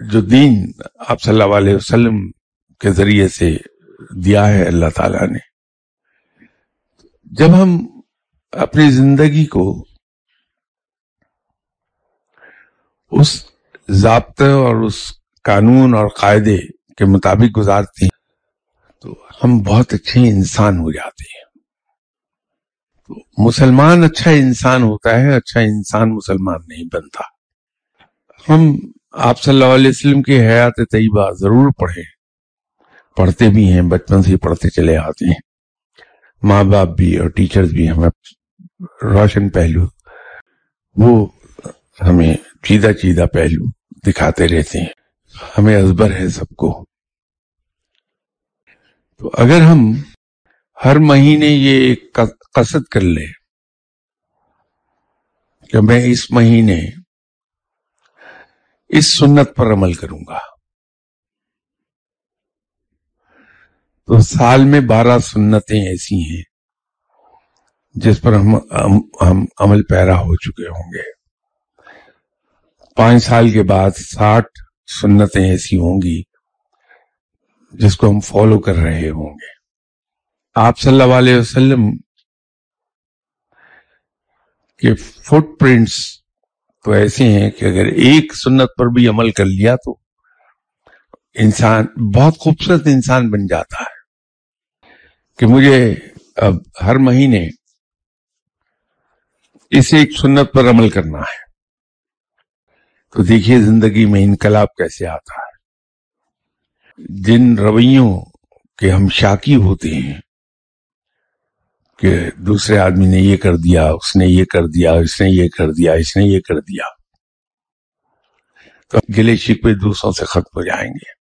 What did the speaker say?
جو دین آپ صلی اللہ علیہ وسلم کے ذریعے سے دیا ہے اللہ تعالیٰ نے۔ جب ہم اپنی زندگی کو اس ضابطے اور اس قانون اور قاعدے کے مطابق گزارتے ہیں، تو ہم بہت اچھے انسان ہو جاتے ہیں۔ تو مسلمان اچھا انسان ہوتا ہے اچھا انسان مسلمان نہیں بنتا۔ ہم آپ صلی اللہ علیہ وسلم کی حیات طیبہ ضرور پڑھیں۔ پڑھتے بھی ہیں، بچپن سے پڑھتے چلے آتے ہیں۔ ماں باپ بھی اور ٹیچرز بھی ہمیں روشن پہلو، وہ ہمیں چیدہ چیدہ پہلو دکھاتے رہتے ہیں۔ ہمیں ازبر ہے سب کو۔ تو اگر ہم ہر مہینے یہ قصد کر لے کہ میں اس مہینے اس سنت پر عمل کروں گا۔ تو سال میں بارہ سنتیں ایسی ہیں جس پر ہم ہم عمل پیرا ہو چکے ہوں گے۔ پانچ سال کے بعد ساٹھ سنتیں ایسی ہوں گی جس کو ہم فالو کر رہے ہوں گے۔ آپ صلی اللہ علیہ وسلم کے فٹ پرنٹس تو ایسے ہیں کہ اگر ایک سنت پر بھی عمل کر لیا تو انسان بہت خوبصورت انسان بن جاتا ہے۔ کہ مجھے اب ہر مہینے اس ایک سنت پر عمل کرنا ہے۔ تو دیکھیے زندگی میں انقلاب کیسے آتا ہے۔ جن رویوں کے ہم شاکی ہوتے ہیں کہ دوسرے آدمی نے یہ کر دیا، اس نے یہ کر دیا، اس نے یہ کر دیا، اس نے یہ کر دیا۔ تو گلے شکوے دوسروں سے ختم ہو جائیں گے۔